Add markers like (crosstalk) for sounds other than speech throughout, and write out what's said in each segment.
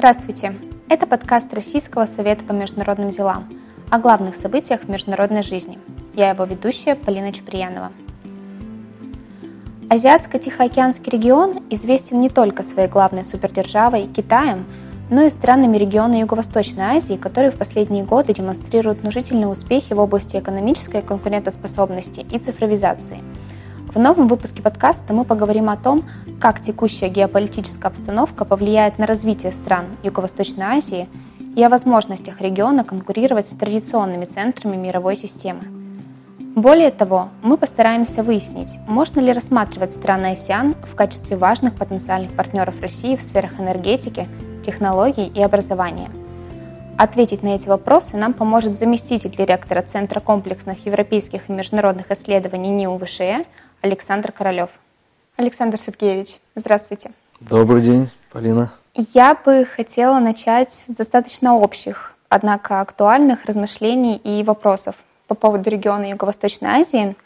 Здравствуйте! Это подкаст Российского совета по международным делам о главных событиях в международной жизни. Я его ведущая Полина Чуприянова. Азиатско-Тихоокеанский регион известен не только своей главной супердержавой Китаем, но и странами региона Юго-Восточной Азии, которые в последние годы демонстрируют внушительные успехи в области экономической конкурентоспособности и цифровизации. В новом выпуске подкаста мы поговорим о том, как текущая геополитическая обстановка повлияет на развитие стран Юго-Восточной Азии и о возможностях региона конкурировать с традиционными центрами мировой системы. Более того, мы постараемся выяснить, можно ли рассматривать страны АСИАН в качестве важных потенциальных партнеров России в сферах энергетики, технологий и образования. Ответить на эти вопросы нам поможет заместитель директора Центра комплексных европейских и международных исследований НИУ ВШЭ Александр Королев. Александр Сергеевич, здравствуйте. Добрый день, Полина. Я бы хотела начать с достаточно общих, однако актуальных размышлений и вопросов по поводу региона Юго-Восточной Азии.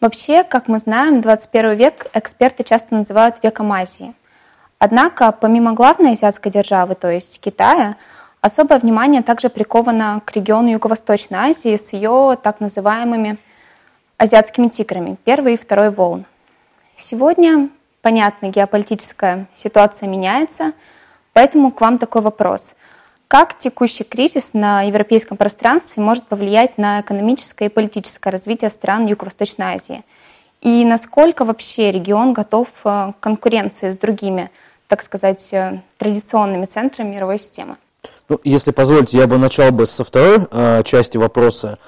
Вообще, как мы знаем, 21 век эксперты часто называют веком Азии – Однако, помимо главной азиатской державы, то есть Китая, особое внимание также приковано к региону Юго-Восточной Азии с ее так называемыми азиатскими тиграми, первый и второй волн. Сегодня, понятно, геополитическая ситуация меняется, поэтому к вам такой вопрос. Как текущий кризис на европейском пространстве может повлиять на экономическое и политическое развитие стран Юго-Восточной Азии? И насколько вообще регион готов э, к конкуренции с другими так сказать, э, традиционными центрами мировой системы. Ну, если позволите, я бы начал бы со второй э, части вопроса.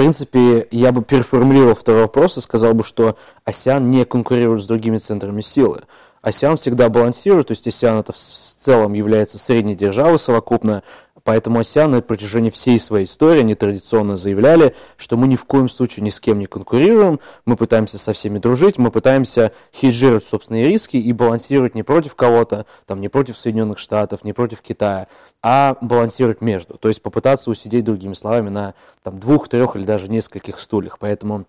Принципе, я бы переформулировал второй вопрос и сказал бы, что АСИАН не конкурирует с другими центрами силы. АСИАН всегда балансирует, то есть АСИАН это в целом является средней державой совокупно, Поэтому АСИАН на протяжении всей своей истории они традиционно заявляли, что мы ни в коем случае ни с кем не конкурируем, мы пытаемся со всеми дружить, мы пытаемся хеджировать собственные риски и балансировать не против кого-то, там, не против Соединенных Штатов, не против Китая, а балансировать между. То есть попытаться усидеть, другими словами, на там, двух, трех или даже нескольких стульях. Поэтому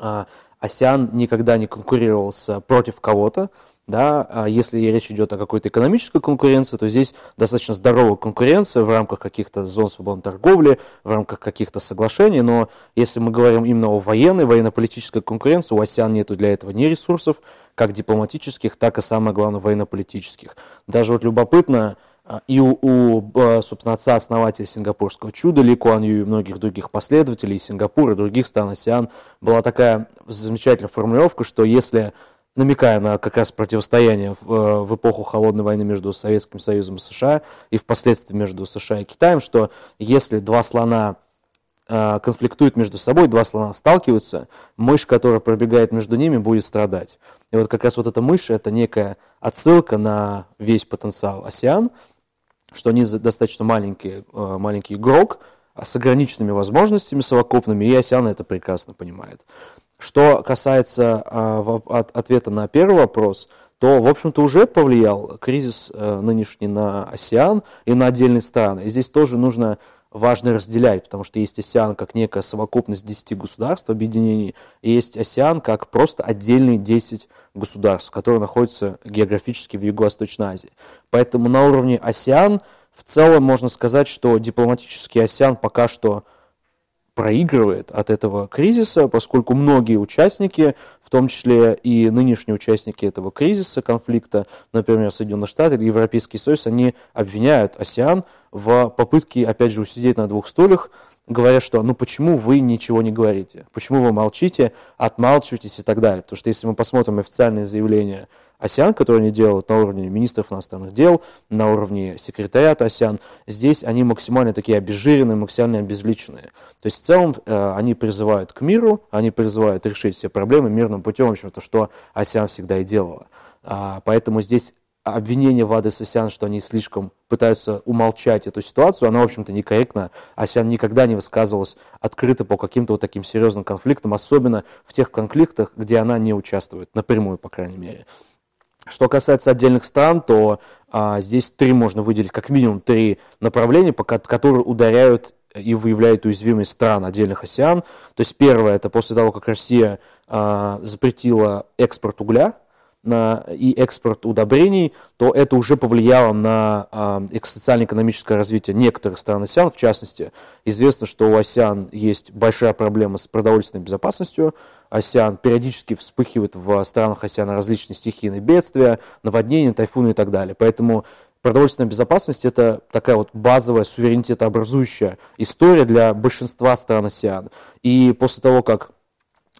а, АСИАН никогда не конкурировался против кого-то, да, а если речь идет о какой-то экономической конкуренции, то здесь достаточно здоровая конкуренция в рамках каких-то зон свободной торговли, в рамках каких-то соглашений, но если мы говорим именно о военной, военно-политической конкуренции, у АСИАН нет для этого ни ресурсов, как дипломатических, так и, самое главное, военно-политических. Даже вот любопытно, а, и у, у а, собственно, отца-основателя сингапурского чуда Ли Куан Ю и многих других последователей Сингапура и других стран АСИАН была такая замечательная формулировка, что если намекая на как раз противостояние в, э, в эпоху холодной войны между Советским Союзом и США и впоследствии между США и Китаем, что если два слона э, конфликтуют между собой, два слона сталкиваются, мышь, которая пробегает между ними, будет страдать. И вот как раз вот эта мышь – это некая отсылка на весь потенциал АСИАН, что они достаточно маленький, э, маленький игрок, с ограниченными возможностями совокупными, и АСИАН это прекрасно понимает. Что касается а, ответа на первый вопрос, то, в общем-то, уже повлиял кризис э, нынешний на АСИАН и на отдельные страны. И здесь тоже нужно важно разделять, потому что есть АСИАН как некая совокупность 10 государств, объединений, и есть АСИАН как просто отдельные 10 государств, которые находятся географически в Юго-Восточной Азии. Поэтому на уровне АСИАН в целом можно сказать, что дипломатический АСИАН пока что проигрывает от этого кризиса, поскольку многие участники, в том числе и нынешние участники этого кризиса, конфликта, например, Соединенные Штаты или Европейский Союз, они обвиняют АСИАН в попытке, опять же, усидеть на двух стульях, говоря, что ну почему вы ничего не говорите, почему вы молчите, отмалчиваетесь и так далее. Потому что если мы посмотрим официальные заявления АСИАН, которые они делают на уровне министров иностранных дел, на уровне секретариата АСИАН, здесь они максимально такие обезжиренные, максимально обезличенные. То есть в целом э, они призывают к миру, они призывают решить все проблемы мирным путем, в общем-то, что АСИАН всегда и делала. А, поэтому здесь обвинение в адрес АСИАН, что они слишком пытаются умолчать эту ситуацию, она, в общем-то, некорректна. АСИАН никогда не высказывалась открыто по каким-то вот таким серьезным конфликтам, особенно в тех конфликтах, где она не участвует, напрямую, по крайней мере. Что касается отдельных стран, то а, здесь три можно выделить, как минимум три направления, пока, которые ударяют и выявляют уязвимость стран отдельных АСИАН. То есть первое, это после того, как Россия а, запретила экспорт угля, на, и экспорт удобрений, то это уже повлияло на э, социально-экономическое развитие некоторых стран АСЕАН. В частности, известно, что у АСЕАН есть большая проблема с продовольственной безопасностью. АСЕАН периодически вспыхивает в странах АСЕАН различные стихийные бедствия, наводнения, тайфуны и так далее. Поэтому продовольственная безопасность – это такая вот базовая суверенитетообразующая история для большинства стран АСЕАН. И после того, как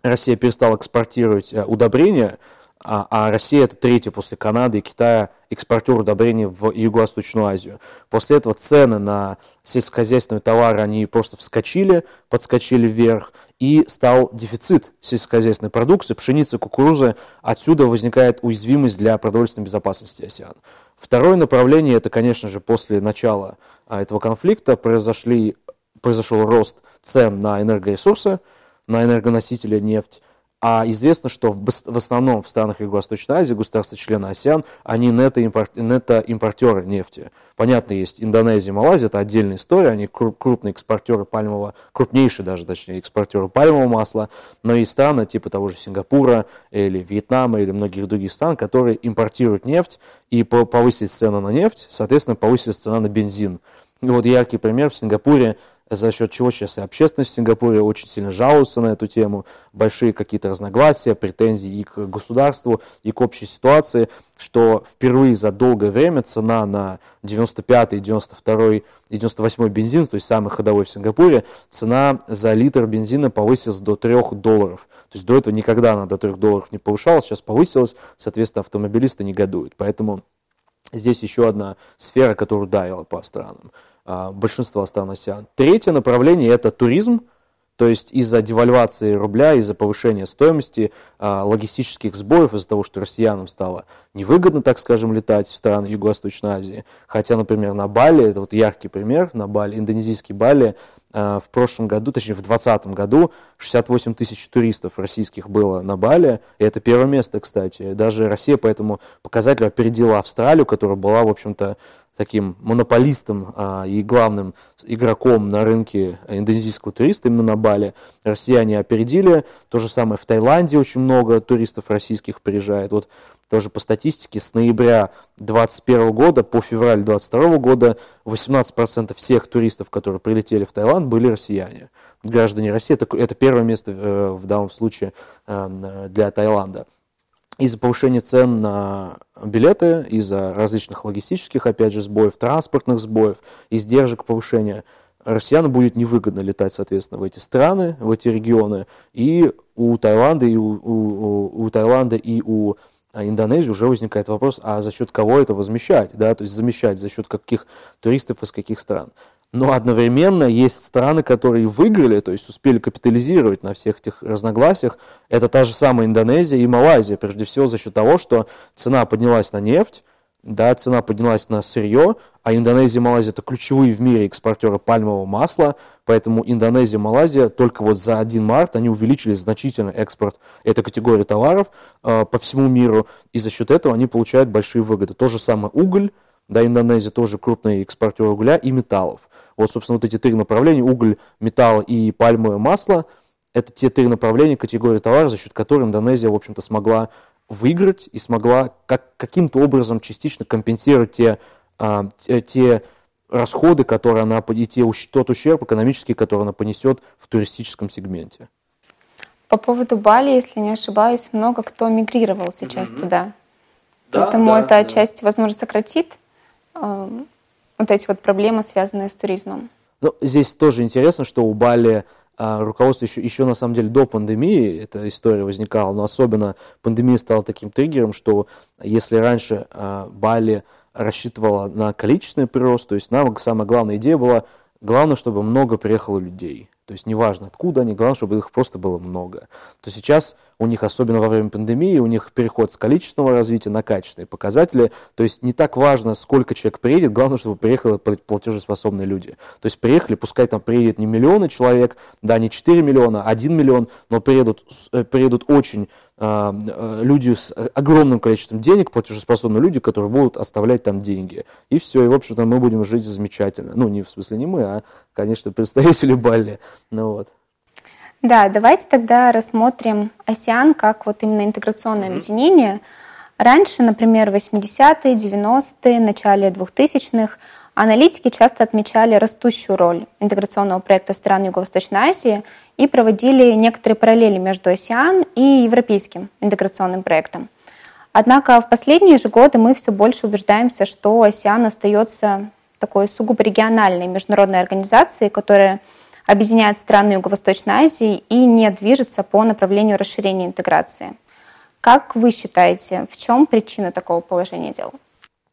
Россия перестала экспортировать э, удобрения, а, а Россия это третья после Канады и Китая экспортер удобрений в Юго-Восточную Азию. После этого цены на сельскохозяйственные товары, они просто вскочили, подскочили вверх, и стал дефицит сельскохозяйственной продукции, пшеницы, кукурузы. Отсюда возникает уязвимость для продовольственной безопасности ОСЕАН. Второе направление, это, конечно же, после начала а, этого конфликта произошли, произошел рост цен на энергоресурсы, на энергоносители, нефть. А известно, что в, основном в странах Юго-Восточной Азии, государства-члены АСЕАН, они нето-импортеры нефти. Понятно, есть Индонезия, Малайзия, это отдельная история, они крупные экспортеры пальмового, крупнейшие даже, точнее, экспортеры пальмового масла, но есть страны типа того же Сингапура или Вьетнама или многих других стран, которые импортируют нефть и повысить цены на нефть, соответственно, повысить цена на бензин. И вот яркий пример в Сингапуре за счет чего сейчас и общественность в Сингапуре очень сильно жалуется на эту тему, большие какие-то разногласия, претензии и к государству, и к общей ситуации, что впервые за долгое время цена на 95-й, 92-й и 98-й бензин, то есть самый ходовой в Сингапуре, цена за литр бензина повысилась до 3 долларов. То есть до этого никогда она до 3 долларов не повышалась, сейчас повысилась, соответственно, автомобилисты негодуют. Поэтому здесь еще одна сфера, которая ударила по странам. А, большинства стран АСЕАН. Третье направление – это туризм, то есть из-за девальвации рубля, из-за повышения стоимости, а, логистических сбоев, из-за того, что россиянам стало невыгодно, так скажем, летать в страны Юго-Восточной Азии. Хотя, например, на Бали, это вот яркий пример, на Бали, индонезийский Бали, а, в прошлом году, точнее в 2020 году 68 тысяч туристов российских было на Бали, и это первое место, кстати. Даже Россия по этому показателю опередила Австралию, которая была, в общем-то, таким монополистом а, и главным игроком на рынке индонезийского туриста именно на Бали. Россияне опередили. То же самое в Таиланде очень много туристов российских приезжает. Вот тоже по статистике с ноября 2021 года по февраль 2022 года 18% всех туристов, которые прилетели в Таиланд, были россияне. Граждане России, это, это первое место э, в данном случае э, для Таиланда из-за повышения цен на билеты, из-за различных логистических, опять же, сбоев, транспортных сбоев, издержек повышения, россиянам будет невыгодно летать, соответственно, в эти страны, в эти регионы, и у Таиланда, и у, у, у Таиланда, и у Индонезии уже возникает вопрос, а за счет кого это возмещать, да, то есть замещать, за счет каких туристов из каких стран. Но одновременно есть страны, которые выиграли, то есть успели капитализировать на всех этих разногласиях. Это та же самая Индонезия и Малайзия, прежде всего за счет того, что цена поднялась на нефть, да, цена поднялась на сырье, а Индонезия и Малайзия это ключевые в мире экспортеры пальмового масла, поэтому Индонезия и Малайзия только вот за 1 март они увеличили значительно экспорт этой категории товаров э, по всему миру, и за счет этого они получают большие выгоды. То же самое уголь, да, Индонезия тоже крупный экспортер угля и металлов. Вот, собственно, вот эти три направления, уголь, металл и пальмовое масло, это те три направления категории товаров, за счет которых Индонезия, в общем-то, смогла выиграть и смогла как, каким-то образом частично компенсировать те, а, те, те расходы, которые она, и те, тот ущерб экономический, который она понесет в туристическом сегменте. По поводу Бали, если не ошибаюсь, много кто мигрировал сейчас mm-hmm. туда. Да, Поэтому да, это да. отчасти, возможно, сократит э, вот эти вот проблемы, связанные с туризмом. Ну, здесь тоже интересно, что у Бали а, руководство еще, еще на самом деле до пандемии эта история возникала, но особенно пандемия стала таким триггером, что если раньше а, Бали рассчитывала на количественный прирост, то есть нам самая главная идея была, главное, чтобы много приехало людей. То есть неважно откуда они, главное, чтобы их просто было много. То сейчас у них, особенно во время пандемии, у них переход с количественного развития на качественные показатели. То есть не так важно, сколько человек приедет, главное, чтобы приехали платежеспособные люди. То есть приехали, пускай там приедет не миллионы человек, да, не 4 миллиона, 1 миллион, но приедут, э, приедут очень а, э, люди с огромным количеством денег, платежеспособные люди, которые будут оставлять там деньги. И все, и, в общем-то, мы будем жить замечательно. Ну, не в смысле не мы, а, конечно, представители Бали. Ну, вот. Да, давайте тогда рассмотрим АСИАН как вот именно интеграционное mm-hmm. объединение. Раньше, например, в 80-е, 90-е, начале 2000-х аналитики часто отмечали растущую роль интеграционного проекта стран Юго-Восточной Азии и проводили некоторые параллели между АСИАН и европейским интеграционным проектом. Однако в последние же годы мы все больше убеждаемся, что АСИАН остается такой сугубо региональной международной организацией, которая объединяет страны Юго-Восточной Азии и не движется по направлению расширения интеграции. Как вы считаете, в чем причина такого положения дел?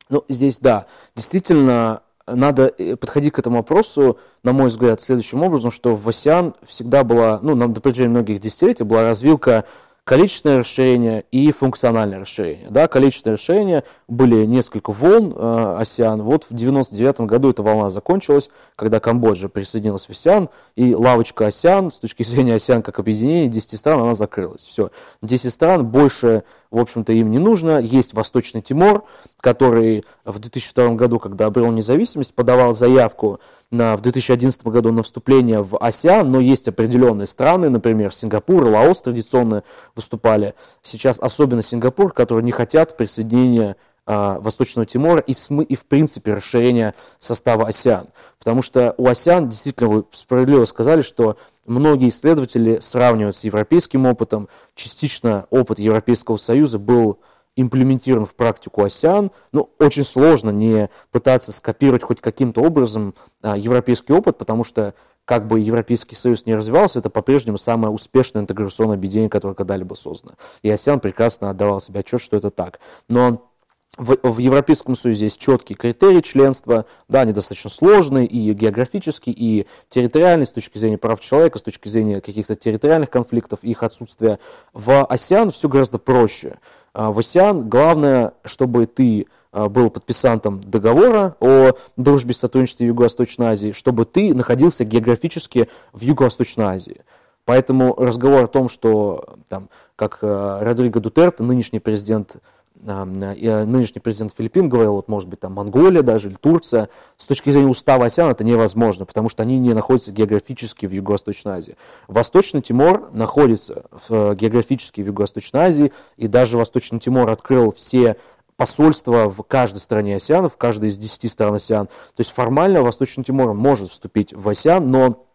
Ну, здесь да, действительно, надо э, подходить к этому вопросу, на мой взгляд, следующим образом, что в АСИАН всегда была, ну, на протяжении многих десятилетий была развилка количественное расширение и функциональное расширение. Да, количественное расширение были несколько волн э, АСИАН. Вот в 99 году эта волна закончилась, когда Камбоджа присоединилась в АСИАН, и лавочка АСИАН, с точки (laughs) зрения АСИАН как объединения 10 стран, она закрылась. Все. 10 стран, больше, в общем-то, им не нужно. Есть Восточный Тимор, который в 2002 году, когда обрел независимость, подавал заявку на, в 2011 году на вступление в АСИАН, но есть определенные страны, например, Сингапур, Лаос традиционно выступали. Сейчас особенно Сингапур, которые не хотят присоединения Восточного Тимора и в, и в принципе расширения состава АСИАН. Потому что у АСИАН, действительно, вы справедливо сказали, что многие исследователи сравнивают с европейским опытом. Частично опыт Европейского Союза был имплементирован в практику ОСЯН, ну, очень сложно не пытаться скопировать хоть каким-то образом а, европейский опыт, потому что как бы Европейский Союз не развивался, это по-прежнему самое успешное интеграционное объединение, которое когда-либо создано. И ОСЯН прекрасно отдавал себе отчет, что это так. Но в, в Европейском Союзе есть четкие критерии членства, да, они достаточно сложные и географически, и территориальные с точки зрения прав человека, с точки зрения каких-то территориальных конфликтов, их отсутствия. В ОСЯН все гораздо проще. А, в АСИАН главное, чтобы ты а, был подписантом договора о дружбе и сотрудничестве в Юго-Восточной Азии, чтобы ты находился географически в Юго-Восточной Азии. Поэтому разговор о том, что, там, как а, Родриго Дутерте, нынешний президент Э, нынешний президент Филиппин говорил, вот может быть там Монголия даже или Турция, с точки зрения устава АСЕАН это невозможно, потому что они не находятся географически в Юго-Восточной Азии. Восточный Тимор находится в, э, географически в Юго-Восточной Азии, и даже Восточный Тимор открыл все посольства в каждой стране АСЕАН, в каждой из десяти стран АСЕАН. То есть формально Восточный Тимор может вступить в АСЕАН, но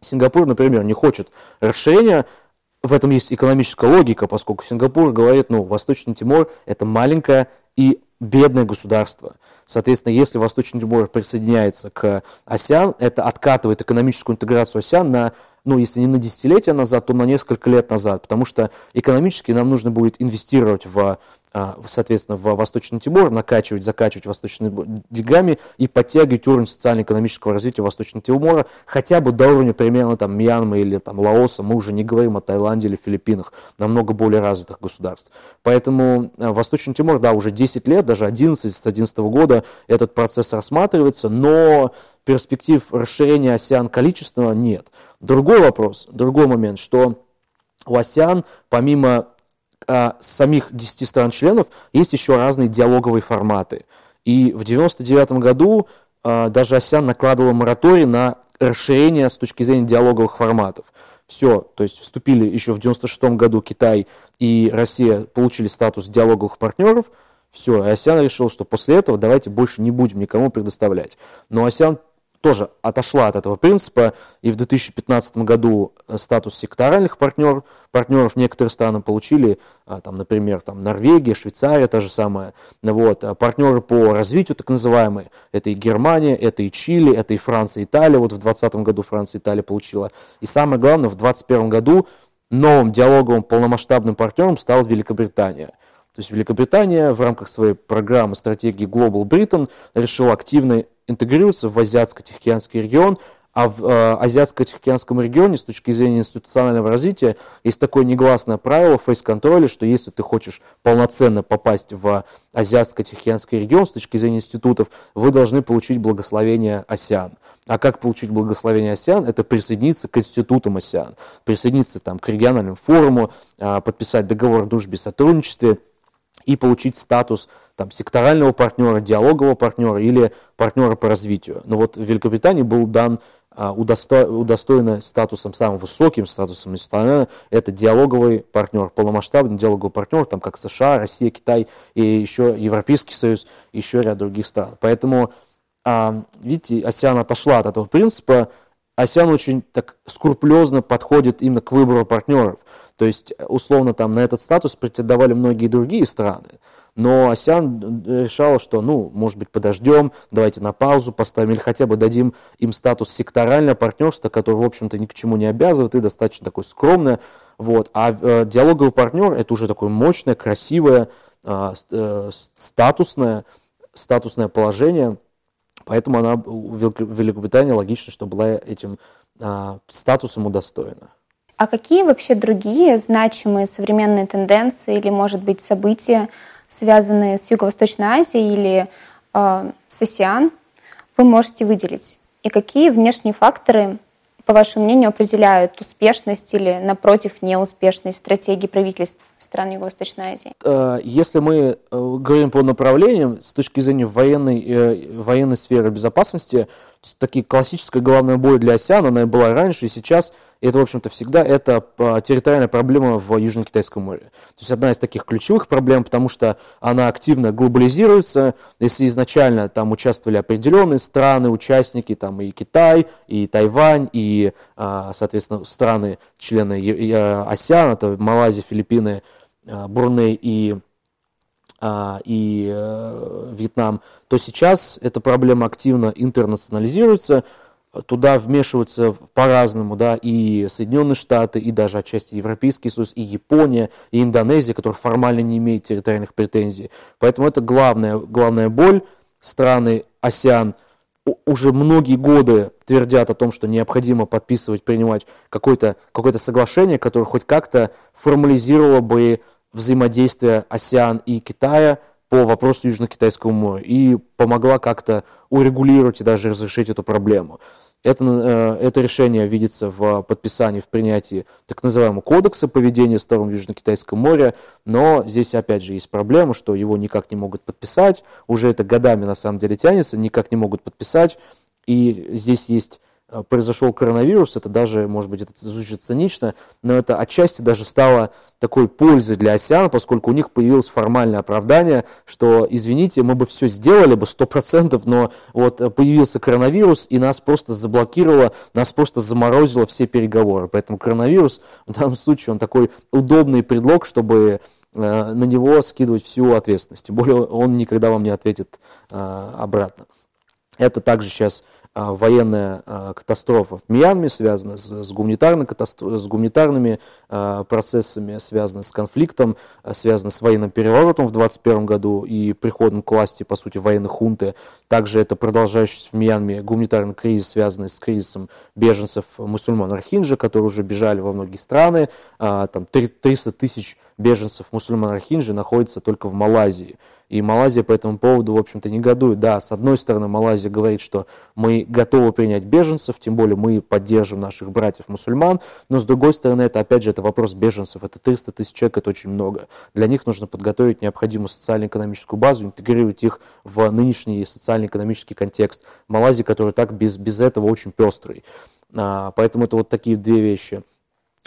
Сингапур, например, не хочет расширения, в этом есть экономическая логика, поскольку Сингапур говорит, ну, Восточный Тимор – это маленькое и бедное государство. Соответственно, если Восточный Тимор присоединяется к АСИАН, это откатывает экономическую интеграцию АСИАН на, ну, если не на десятилетия назад, то на несколько лет назад, потому что экономически нам нужно будет инвестировать в соответственно, в Восточный Тимор, накачивать, закачивать восточными деньгами и подтягивать уровень социально-экономического развития Восточного Тимора хотя бы до уровня примерно там Мьянмы или там Лаоса, мы уже не говорим о Таиланде или Филиппинах, намного более развитых государств. Поэтому а, Восточный Тимор, да, уже 10 лет, даже 11, с 2011 года этот процесс рассматривается, но перспектив расширения АСИАН количественного нет. Другой вопрос, другой момент, что у АСИАН, помимо а, самих 10 стран-членов есть еще разные диалоговые форматы. И в 1999 году а, даже АСЯН накладывала мораторий на расширение с точки зрения диалоговых форматов. Все, то есть вступили еще в 1996 году Китай и Россия получили статус диалоговых партнеров. Все, и решил, что после этого давайте больше не будем никому предоставлять. Но АСЯН тоже отошла от этого принципа, и в 2015 году э, статус секторальных партнер, партнеров некоторые страны получили, а, там, например, там, Норвегия, Швейцария, та же самая, вот, а партнеры по развитию, так называемые, это и Германия, это и Чили, это и Франция, Италия, вот в 2020 году Франция, Италия получила, и самое главное, в 2021 году новым диалоговым полномасштабным партнером стала Великобритания. То есть Великобритания в рамках своей программы стратегии Global Britain решила активно интегрируется в Азиатско-Тихоокеанский регион, а в э, Азиатско-Тихоокеанском регионе с точки зрения институционального развития есть такое негласное правило фейс-контроля, что если ты хочешь полноценно попасть в Азиатско-Тихоокеанский регион с точки зрения институтов, вы должны получить благословение АСИАН. А как получить благословение АСИАН? Это присоединиться к институтам АСИАН, присоединиться там, к региональному форуму, э, подписать договор о дружбе и сотрудничестве и получить статус там, секторального партнера, диалогового партнера или партнера по развитию. Но вот в Великобритании был дан а, удосто, удостоена статусом, самым высоким статусом страны, это диалоговый партнер, полномасштабный диалоговый партнер, там как США, Россия, Китай и еще Европейский Союз, еще ряд других стран. Поэтому, а, видите, ASEAN отошла от этого принципа, ASEAN очень так скрупулезно подходит именно к выбору партнеров. То есть, условно, там на этот статус претендовали многие другие страны. Но Асян решала, что, ну, может быть, подождем, давайте на паузу поставим, или хотя бы дадим им статус секторального партнерства, который, в общем-то, ни к чему не обязывает и достаточно такое скромное. Вот. А э, диалоговый партнер – это уже такое мощное, красивое, э, э, статусное, статусное положение, поэтому она, Великобритания, логично, что была этим э, статусом удостоена. А какие вообще другие значимые современные тенденции или, может быть, события связанные с Юго-Восточной Азией или э, с АСИАН, вы можете выделить? И какие внешние факторы, по вашему мнению, определяют успешность или, напротив, неуспешность стратегии правительств стран Юго-Восточной Азии? Э, если мы э, говорим по направлениям, с точки зрения военной, э, военной сферы безопасности, такие классическая главная боль для АСИАН, она была раньше и сейчас – и это, в общем-то, всегда это а, территориальная проблема в Южно-Китайском море. То есть одна из таких ключевых проблем, потому что она активно глобализируется. Если изначально там участвовали определенные страны, участники, там и Китай, и Тайвань, и, а, соответственно, страны, члены АСИАН, это Малайзия, Филиппины, а, Бруней и и э, Вьетнам, то сейчас эта проблема активно интернационализируется, туда вмешиваются по-разному, да, и Соединенные Штаты, и даже отчасти Европейский Союз, и Япония, и Индонезия, которая формально не имеет территориальных претензий. Поэтому это главная, главная боль. Страны АСИАН уже многие годы твердят о том, что необходимо подписывать, принимать какое-то какое соглашение, которое хоть как-то формализировало бы взаимодействие АСИАН и Китая по вопросу Южно-Китайского моря и помогла как-то урегулировать и даже разрешить эту проблему. Это, э, это решение видится в подписании, в принятии так называемого кодекса поведения сторон в Южно-Китайском море, но здесь опять же есть проблема, что его никак не могут подписать, уже это годами на самом деле тянется, никак не могут подписать, и здесь есть произошел коронавирус, это даже, может быть, это звучит цинично, но это отчасти даже стало такой пользой для осян, поскольку у них появилось формальное оправдание, что, извините, мы бы все сделали бы 100%, но вот появился коронавирус, и нас просто заблокировало, нас просто заморозило все переговоры. Поэтому коронавирус в данном случае, он такой удобный предлог, чтобы э, на него скидывать всю ответственность. Тем более он никогда вам не ответит э, обратно. Это также сейчас военная а, катастрофа в Мьянме, связана с, с, гуманитарной с гуманитарными а, процессами, связана с конфликтом, связана с военным переворотом в 2021 году и приходом к власти, по сути, военной хунты. Также это продолжающийся в Мьянме гуманитарный кризис, связанный с кризисом беженцев мусульман Рахинджа, которые уже бежали во многие страны. Там 300 тысяч беженцев мусульман Рахинджи находится только в Малайзии. И Малайзия по этому поводу, в общем-то, негодует. Да, с одной стороны, Малайзия говорит, что мы готовы принять беженцев, тем более мы поддержим наших братьев-мусульман, но с другой стороны, это опять же это вопрос беженцев. Это 300 тысяч человек, это очень много. Для них нужно подготовить необходимую социально-экономическую базу, интегрировать их в нынешний социально-экономический контекст Малайзии, который так без, без этого очень пестрый. А, поэтому это вот такие две вещи.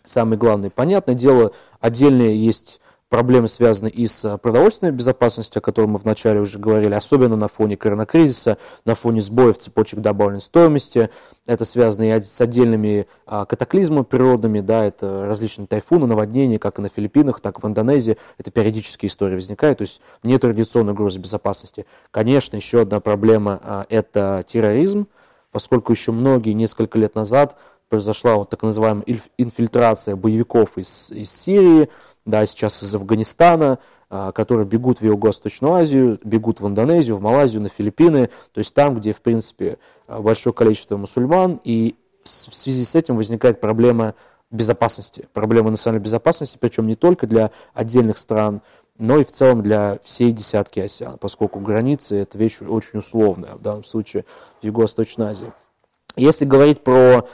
Самые главные. Понятное дело, отдельные есть проблемы связаны и с продовольственной безопасностью, о которой мы вначале уже говорили, особенно на фоне коронакризиса, на фоне сбоев цепочек добавленной стоимости. Это связано и с отдельными а, катаклизмами природными, да, это различные тайфуны, наводнения, как и на Филиппинах, так и в Индонезии. Это периодические истории возникают, то есть нет традиционной угрозы безопасности. Конечно, еще одна проблема а, – это терроризм, поскольку еще многие, несколько лет назад, произошла вот так называемая инфильтрация боевиков из, из Сирии, да, сейчас из Афганистана, а, которые бегут в Юго-Восточную Азию, бегут в Индонезию, в Малайзию, на Филиппины, то есть там, где, в принципе, а, большое количество мусульман, и в связи с этим возникает проблема безопасности, проблема национальной безопасности, причем не только для отдельных стран, но и в целом для всей десятки АСИАН, поскольку границы – это вещь очень условная, в данном случае в Юго-Восточной Азии. Если говорить про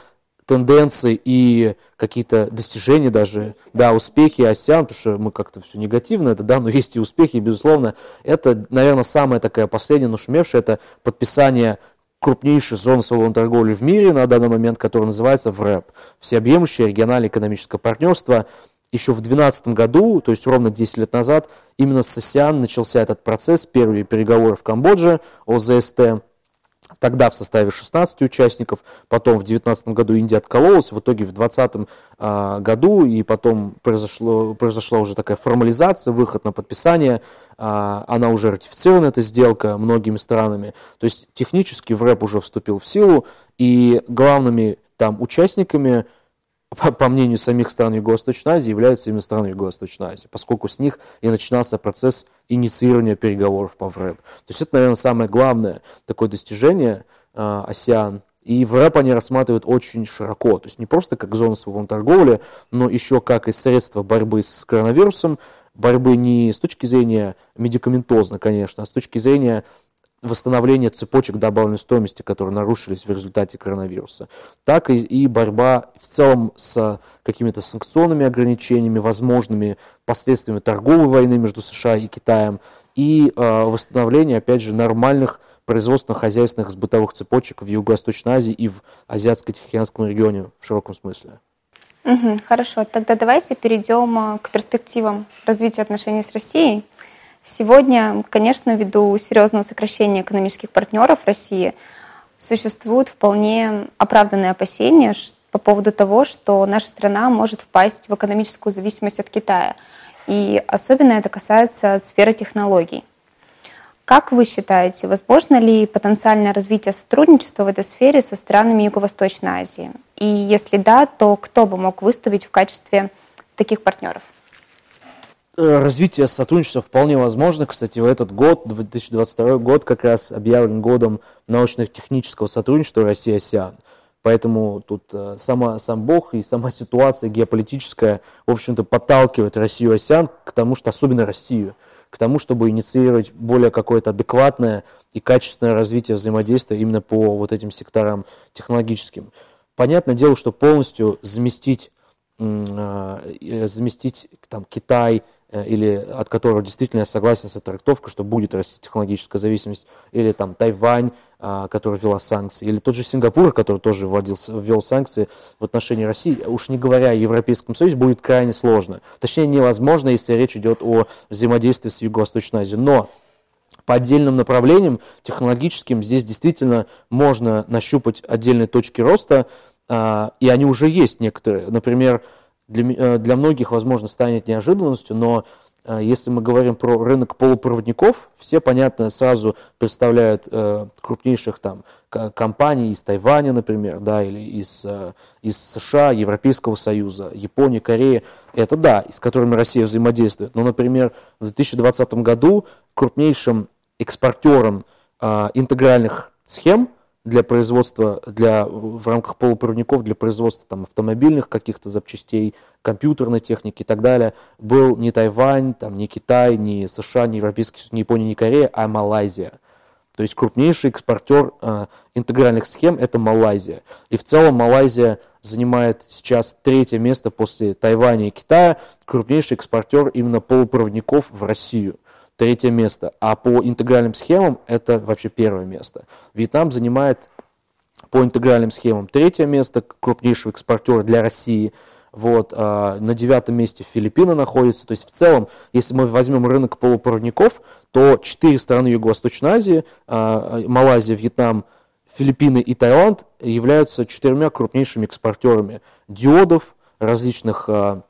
тенденции и какие-то достижения даже, да, успехи АСИАН, потому что мы как-то все негативно, это да, но есть и успехи, безусловно. Это, наверное, самая такая последняя нашумевшая, это подписание крупнейшей зоны свободной торговли в мире на данный момент, которая называется ВРЭП, Всеобъемлющее региональное экономическое партнерство. Еще в 2012 году, то есть ровно 10 лет назад, именно с АСИАН начался этот процесс, первые переговоры в Камбодже о ЗСТ, Тогда в составе 16 участников, потом в 2019 году Индия откололась, в итоге в 2020 а, году, и потом произошло, произошла уже такая формализация, выход на подписание, а, она уже ратифицирована, эта сделка, многими странами. То есть технически в РЭП уже вступил в силу, и главными там участниками по, по мнению самих стран Юго-Восточной Азии, являются именно страны Юго-Восточной Азии, поскольку с них и начинался процесс инициирования переговоров по ВРЭП. То есть это, наверное, самое главное такое достижение э. И ВРЭП они рассматривают очень широко, то есть не просто как зону свободной торговли, но еще как и средство борьбы с коронавирусом, борьбы не с точки зрения медикаментозно, конечно, а с точки зрения восстановление цепочек добавленной стоимости, которые нарушились в результате коронавируса, так и, и борьба в целом с какими-то санкционными ограничениями, возможными последствиями торговой войны между США и Китаем, и э, восстановление, опять же, нормальных производственно-хозяйственных бытовых цепочек в Юго-Восточной Азии и в Азиатско-Тихоокеанском регионе в широком смысле. Угу, хорошо, тогда давайте перейдем а, к перспективам развития отношений с Россией. Сегодня, конечно, ввиду серьезного сокращения экономических партнеров России, существуют вполне оправданные опасения по поводу того, что наша страна может впасть в экономическую зависимость от Китая. И особенно это касается сферы технологий. Как вы считаете, возможно ли потенциальное развитие сотрудничества в этой сфере со странами Юго-Восточной Азии? И если да, то кто бы мог выступить в качестве таких партнеров? Э, развитие сотрудничества вполне возможно. Кстати, в этот год, 2022 год, как раз объявлен годом научно-технического сотрудничества России-АСЕАН. Поэтому тут э, сама, сам Бог и сама ситуация геополитическая, в общем-то, подталкивает Россию и АСЕАН к тому, что особенно Россию, к тому, чтобы инициировать более какое-то адекватное и качественное развитие взаимодействия именно по вот этим секторам технологическим. Понятное дело, что полностью заместить, э, заместить там, Китай, или от которого действительно я согласен с этой трактовкой, что будет расти технологическая зависимость, или там Тайвань, а, который ввела санкции, или тот же Сингапур, который тоже вводил, ввел санкции в отношении России, уж не говоря о Европейском Союзе, будет крайне сложно. Точнее, невозможно, если речь идет о взаимодействии с Юго-Восточной Азией. Но по отдельным направлениям технологическим здесь действительно можно нащупать отдельные точки роста, а, и они уже есть некоторые. Например, для, э, для многих, возможно, станет неожиданностью, но э, если мы говорим про рынок полупроводников, все, понятно, сразу представляют э, крупнейших там компаний из Тайваня, например, да, или из, э, из США, Европейского Союза, Японии, Кореи. Это да, с которыми Россия взаимодействует. Но, например, в 2020 году крупнейшим экспортером э, интегральных схем – для производства, для, в рамках полупроводников для производства там, автомобильных каких-то запчастей, компьютерной техники и так далее, был не Тайвань, там, не Китай, не США, не Европейский Союз, не Япония, не Корея, а Малайзия. То есть крупнейший экспортер э, интегральных схем – это Малайзия. И в целом Малайзия занимает сейчас третье место после Тайваня и Китая, крупнейший экспортер именно полупроводников в Россию третье место, а по интегральным схемам это вообще первое место. Вьетнам занимает по интегральным схемам третье место, крупнейший экспортер для России. Вот, а на девятом месте Филиппины находятся. То есть в целом, если мы возьмем рынок полупроводников, то четыре страны Юго-Восточной Азии, а, Малайзия, Вьетнам, Филиппины и Таиланд являются четырьмя крупнейшими экспортерами диодов, различных а,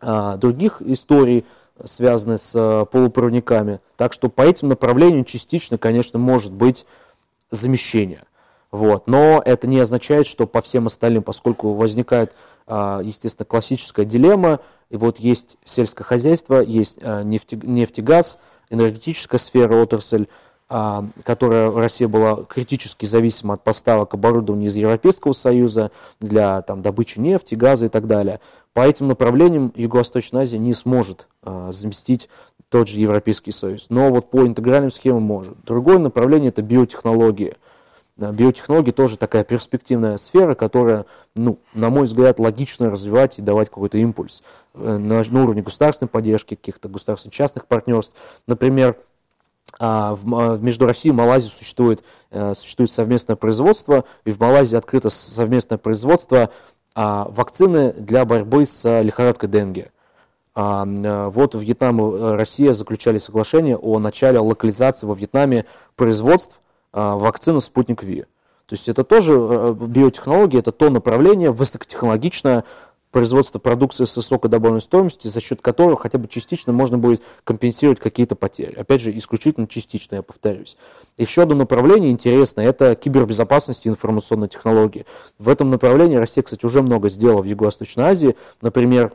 а, других историй, связанные с э, полупроводниками. Так что по этим направлениям частично, конечно, может быть замещение. Вот. Но это не означает, что по всем остальным, поскольку возникает, а, естественно, классическая дилемма, и вот есть сельское хозяйство, есть а, нефтегаз, энергетическая сфера, отрасль, которая Россия была критически зависима от поставок оборудования из Европейского Союза для там, добычи нефти, газа и так далее. По этим направлениям Юго-Восточная Азия не сможет а, заместить тот же Европейский Союз. Но вот по интегральным схемам может. Другое направление – это биотехнологии. Биотехнологии тоже такая перспективная сфера, которая, ну, на мой взгляд, логично развивать и давать какой-то импульс э, на, на уровне государственной поддержки, каких-то государственных частных партнерств. Например, а в, между Россией и Малайзией существует, существует совместное производство, и в Малайзии открыто совместное производство вакцины для борьбы с лихорадкой Денге. Вот Вьетнам и Россия заключали соглашение о начале локализации во Вьетнаме производств вакцины «Спутник Ви». То есть это тоже э, биотехнология, это то направление высокотехнологичное производство продукции с высокой добавленной стоимостью, за счет которого хотя бы частично можно будет компенсировать какие-то потери. Опять же, исключительно частично, я повторюсь. Еще одно направление интересное – это кибербезопасность и информационные технологии. В этом направлении Россия, кстати, уже много сделала в Юго-Восточной Азии. Например,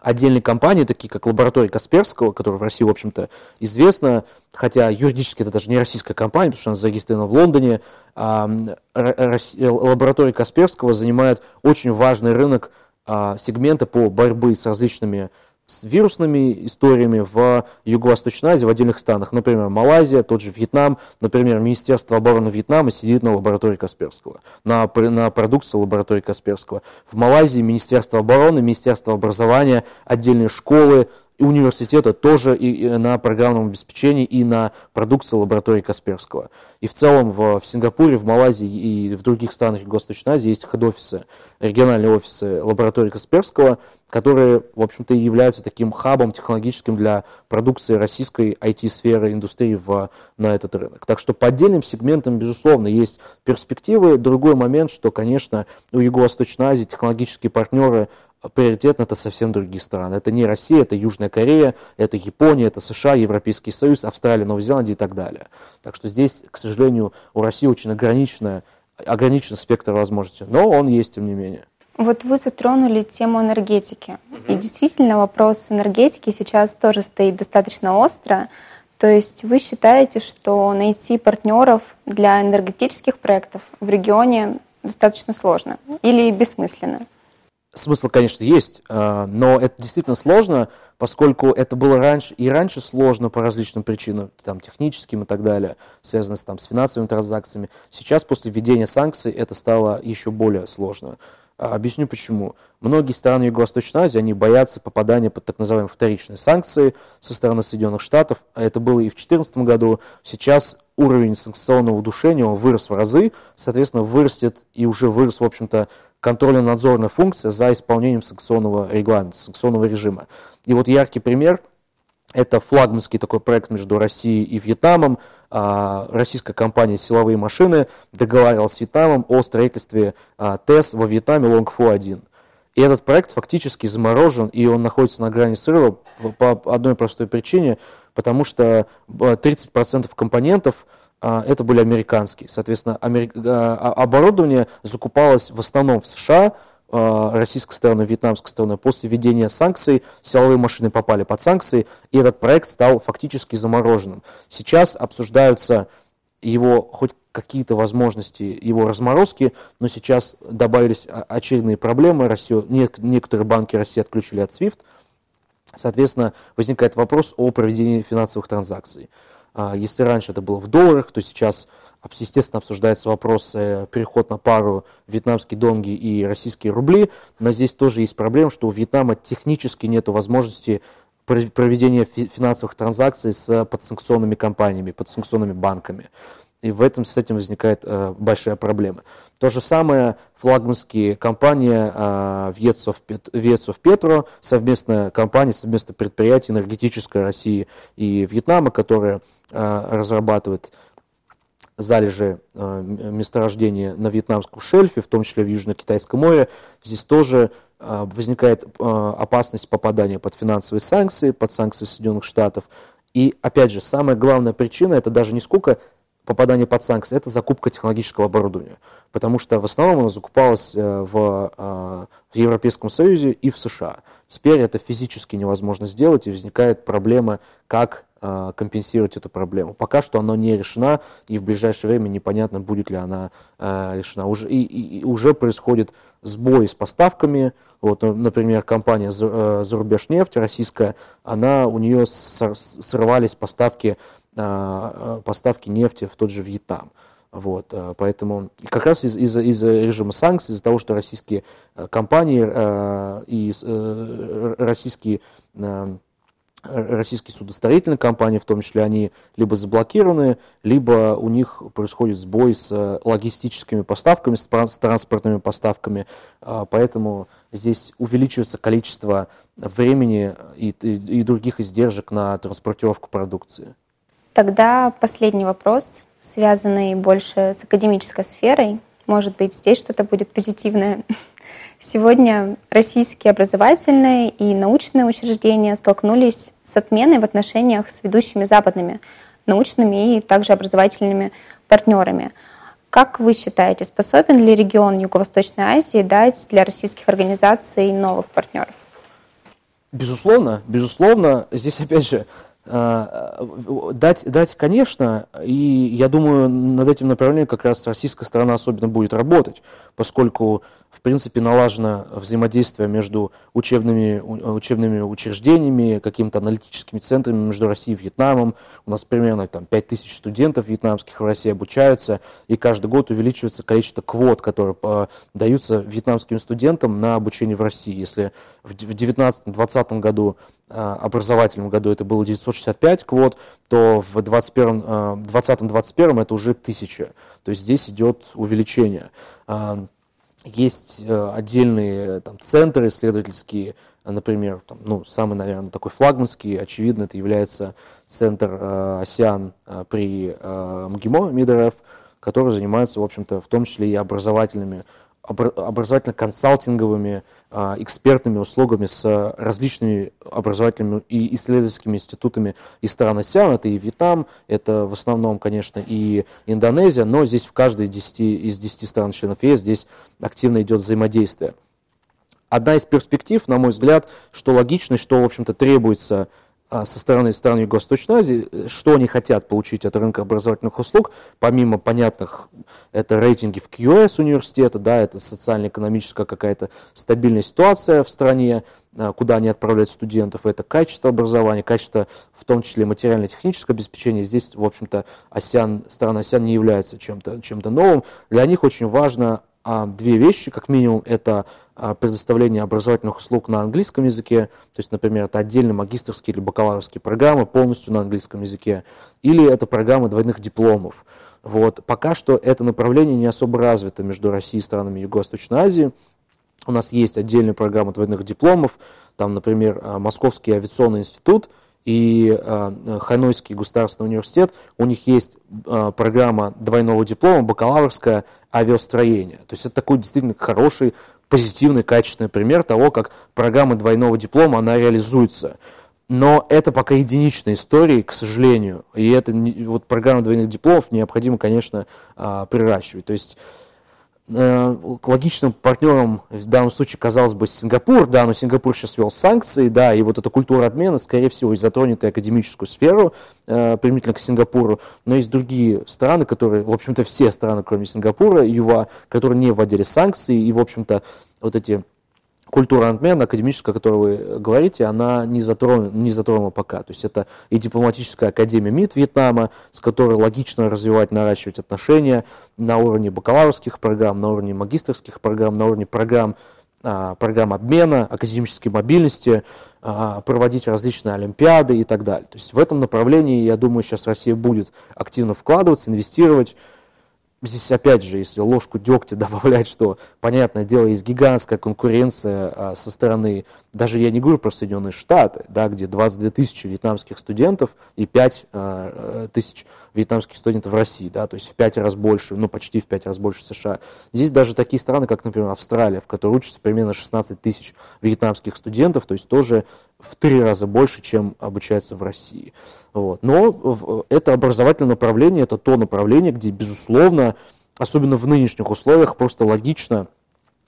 отдельные компании, такие как лаборатория Касперского, которая в России, в общем-то, известна, хотя юридически это даже не российская компания, потому что она зарегистрирована в Лондоне, а, лаборатория Касперского занимает очень важный рынок сегмента по борьбе с различными с вирусными историями в Юго-Восточной Азии, в отдельных странах. Например, Малайзия, тот же Вьетнам. Например, Министерство обороны Вьетнама сидит на лаборатории Касперского, на, на продукции лаборатории Касперского. В Малайзии Министерство обороны, Министерство образования, отдельные школы, университета тоже и на программном обеспечении, и на продукции лаборатории Касперского. И в целом в, в Сингапуре, в Малайзии и в других странах Юго-Восточной Азии есть хед-офисы, региональные офисы лаборатории Касперского, которые, в общем-то, являются таким хабом технологическим для продукции российской IT-сферы, индустрии в, на этот рынок. Так что по отдельным сегментам, безусловно, есть перспективы. Другой момент, что, конечно, у Юго-Восточной Азии технологические партнеры приоритетно это совсем другие страны. Это не Россия, это Южная Корея, это Япония, это США, Европейский Союз, Австралия, Новая Зеландия и так далее. Так что здесь, к сожалению, у России очень ограниченная, ограниченный спектр возможностей, но он есть тем не менее. Вот вы затронули тему энергетики. И действительно вопрос энергетики сейчас тоже стоит достаточно остро. То есть вы считаете, что найти партнеров для энергетических проектов в регионе достаточно сложно или бессмысленно? Смысл, конечно, есть, а, но это действительно сложно, поскольку это было раньше и раньше сложно по различным причинам, там, техническим и так далее, связанным там, с финансовыми транзакциями. Сейчас, после введения санкций, это стало еще более сложно. А, объясню почему. Многие страны Юго-Восточной Азии, они боятся попадания под так называемые вторичные санкции со стороны Соединенных Штатов. А это было и в 2014 году. Сейчас уровень санкционного удушения вырос в разы, соответственно, вырастет и уже вырос, в общем-то, контрольно-надзорная функция за исполнением санкционного регламента, санкционного режима. И вот яркий пример – это флагманский такой проект между Россией и Вьетнамом. А, российская компания «Силовые машины» договаривалась с Вьетнамом о строительстве а, ТЭС во Вьетнаме Лонгфу-1. И этот проект фактически заморожен, и он находится на грани срыва по одной простой причине, потому что 30% компонентов – а, это были американские. Соответственно. А, а, оборудование закупалось в основном в США, российской стороны, вьетнамской стороны. После введения санкций силовые машины попали под санкции, и этот проект стал фактически замороженным. Сейчас обсуждаются его хоть какие-то возможности его разморозки, но сейчас добавились очередные проблемы. Россию, некоторые банки России отключили от SWIFT. Соответственно, возникает вопрос о проведении финансовых транзакций. А, если раньше это было в долларах, то сейчас, естественно, обсуждается вопрос э, переход на пару вьетнамские донги и российские рубли, но здесь тоже есть проблема, что у Вьетнама технически нет возможности проведения финансовых транзакций с подсанкционными компаниями, подсанкционными банками. И в этом с этим возникает э, большая проблема. То же самое флагманские компании э, Ветсов Петро, совместная компания, совместное предприятие энергетическое России и Вьетнама, которое э, разрабатывает залежи э, месторождения на вьетнамском шельфе, в том числе в Южно-Китайском море. Здесь тоже э, возникает э, опасность попадания под финансовые санкции, под санкции Соединенных Штатов. И опять же, самая главная причина это даже не сколько попадание под санкции, это закупка технологического оборудования. Потому что в основном оно закупалось э, в, э, в Европейском Союзе и в США. Теперь это физически невозможно сделать, и возникает проблема, как э, компенсировать эту проблему. Пока что она не решена, и в ближайшее время непонятно, будет ли она решена. Уже, и, и, уже происходит сбой с поставками. Вот, например, компания Зарубежнефть российская, она, у нее срывались поставки поставки нефти в тот же Вьетнам. Вот, э, поэтому как раз из- из- из-за режима санкций, из-за того, что российские э, компании и российские российские судостроительные компании, в том числе, они либо заблокированы, либо у них происходит сбой с логистическими поставками, с транспортными поставками, а, поэтому здесь увеличивается количество времени и, и, и других издержек на транспортировку продукции. Тогда последний вопрос, связанный больше с академической сферой. Может быть, здесь что-то будет позитивное. (laughs) Сегодня российские образовательные и научные учреждения столкнулись с отменой в отношениях с ведущими западными научными и также образовательными партнерами. Как вы считаете, способен ли регион Юго-Восточной Азии дать для российских организаций новых партнеров? Безусловно, безусловно. Здесь, опять же, дать, дать, конечно, и я думаю, над этим направлением как раз российская сторона особенно будет работать, поскольку в принципе, налажено взаимодействие между учебными, учебными учреждениями, какими-то аналитическими центрами между Россией и Вьетнамом. У нас примерно там, 5000 студентов вьетнамских в России обучаются, и каждый год увеличивается количество квот, которые э, даются вьетнамским студентам на обучение в России. Если в 2019-2020 году э, образовательном году это было 965 квот, то в 2020-2021 э, это уже 1000. То есть здесь идет увеличение. Есть э, отдельные там, центры исследовательские, например, там, ну, самый, наверное, такой флагманский, очевидно, это является центр э, АСИАН э, при э, МГИМО, МИДРФ, который занимается, в общем-то, в том числе и образовательными образовательно-консалтинговыми, а, экспертными услугами с различными образовательными и исследовательскими институтами из стран АСИАН. Это и Вьетнам, это в основном, конечно, и Индонезия, но здесь в каждой 10, из 10 стран членов ЕС здесь активно идет взаимодействие. Одна из перспектив, на мой взгляд, что логично, что, в общем-то, требуется со стороны стран Юго-Восточной Азии, э, что они хотят получить от рынка образовательных услуг, помимо понятных, это рейтинги в QS университета, да, это социально-экономическая какая-то стабильная ситуация в стране, а, куда они отправляют студентов, это качество образования, качество в том числе материально-техническое обеспечение. Здесь, в общем-то, АСИАН, страна АСИАН не является чем-то чем новым. Для них очень важно а, две вещи, как минимум, это а, предоставление образовательных услуг на английском языке, то есть, например, это отдельные магистрские или бакалаврские программы полностью на английском языке, или это программы двойных дипломов. Вот. Пока что это направление не особо развито между Россией и странами Юго-Восточной Азии. У нас есть отдельная программа двойных дипломов, там, например, а, Московский авиационный институт – и э, Ханойский государственный университет, у них есть э, программа двойного диплома, бакалаврское авиастроение. То есть это такой действительно хороший, позитивный, качественный пример того, как программа двойного диплома, она реализуется. Но это пока единичные истории, к сожалению. И это вот программа двойных дипломов необходимо, конечно, приращивать. То есть логичным партнером в данном случае казалось бы Сингапур, да, но Сингапур сейчас ввел санкции, да, и вот эта культура обмена, скорее всего, и затронет и академическую сферу э, применительно к Сингапуру, но есть другие страны, которые, в общем-то, все страны, кроме Сингапура, ЮВА, которые не вводили санкции, и, в общем-то, вот эти культура обмена академическая, о которой вы говорите, она не затронула, не затронула пока. То есть это и дипломатическая академия МИД Вьетнама, с которой логично развивать, наращивать отношения на уровне бакалаврских программ, на уровне магистрских программ, на уровне программ, а, программ обмена, академической мобильности, а, проводить различные олимпиады и так далее. То есть в этом направлении, я думаю, сейчас Россия будет активно вкладываться, инвестировать, здесь опять же, если ложку дегтя (laughs) добавлять, что, понятное дело, есть гигантская конкуренция а, со стороны, даже я не говорю про Соединенные Штаты, да, где 22 тысячи вьетнамских студентов и 5 а, тысяч вьетнамских студентов в России, да, то есть в 5 раз больше, ну почти в 5 раз больше США. Здесь даже такие страны, как, например, Австралия, в которой учатся примерно 16 тысяч вьетнамских студентов, то есть тоже в три раза больше, чем обучается в России. Вот. Но это образовательное направление, это то направление, где, безусловно, особенно в нынешних условиях, просто логично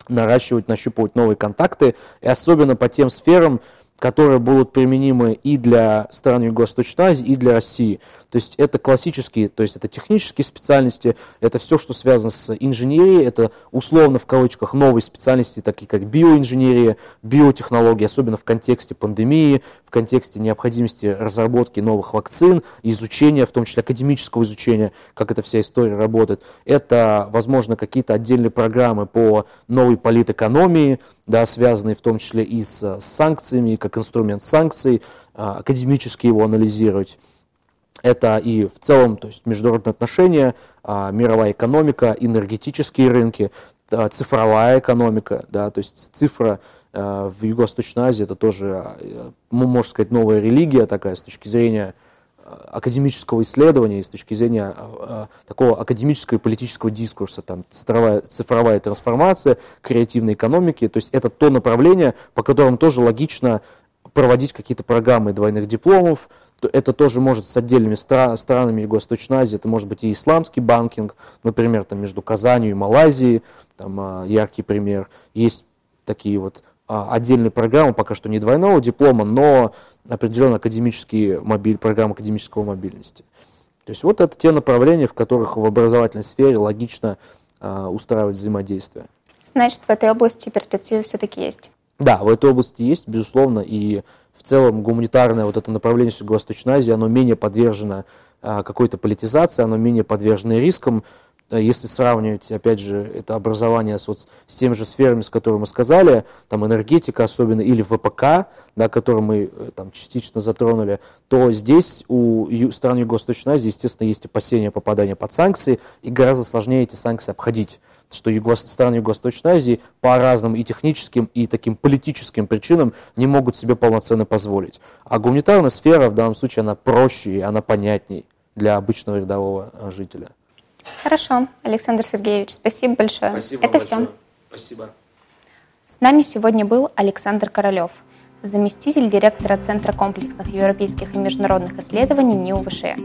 наращивать, нащупывать новые контакты, и особенно по тем сферам, которые будут применимы и для стран Юго-Восточной Азии, и для России. То есть это классические, то есть это технические специальности, это все, что связано с инженерией, это условно в кавычках новые специальности, такие как биоинженерия, биотехнологии, особенно в контексте пандемии, в контексте необходимости разработки новых вакцин, изучения, в том числе академического изучения, как эта вся история работает. Это, возможно, какие-то отдельные программы по новой политэкономии, да, связанные в том числе и с санкциями, как инструмент санкций, академически его анализировать. Это и в целом, то есть международные отношения, мировая экономика, энергетические рынки, цифровая экономика, да, то есть цифра в Юго-Восточной Азии это тоже, можно сказать, новая религия такая с точки зрения академического исследования и с точки зрения такого академического и политического дискурса, там цифровая, цифровая трансформация, креативной экономики, то есть это то направление, по которому тоже логично проводить какие-то программы двойных дипломов, это тоже может с отдельными стра- странами Юго-Восточной Азии, это может быть и исламский банкинг, например, там между Казанью и Малайзией, там а, яркий пример, есть такие вот а, отдельные программы, пока что не двойного диплома, но определенные академические мобиль, программы академического мобильности. То есть вот это те направления, в которых в образовательной сфере логично э, устраивать взаимодействие. Значит, в этой области перспективы все-таки есть? Да, в этой области есть, безусловно, и в целом гуманитарное вот это направление Юго-Восточной Азии, оно менее подвержено э, какой-то политизации, оно менее подвержено рискам, если сравнивать, опять же, это образование с, вот, с теми же сферами, с которыми мы сказали, там энергетика особенно, или ВПК, да, который мы э, там частично затронули, то здесь у стран Юго-Восточной Азии, естественно, есть опасения попадания под санкции, и гораздо сложнее эти санкции обходить что юго, страны Юго-Восточной Азии по разным и техническим, и таким политическим причинам не могут себе полноценно позволить. А гуманитарная сфера в данном случае, она проще, и она понятней для обычного рядового э, жителя. Хорошо, Александр Сергеевич, спасибо большое. Спасибо Это большое. все. Спасибо. С нами сегодня был Александр Королев, заместитель директора Центра комплексных европейских и международных исследований НИУ ВШЭ.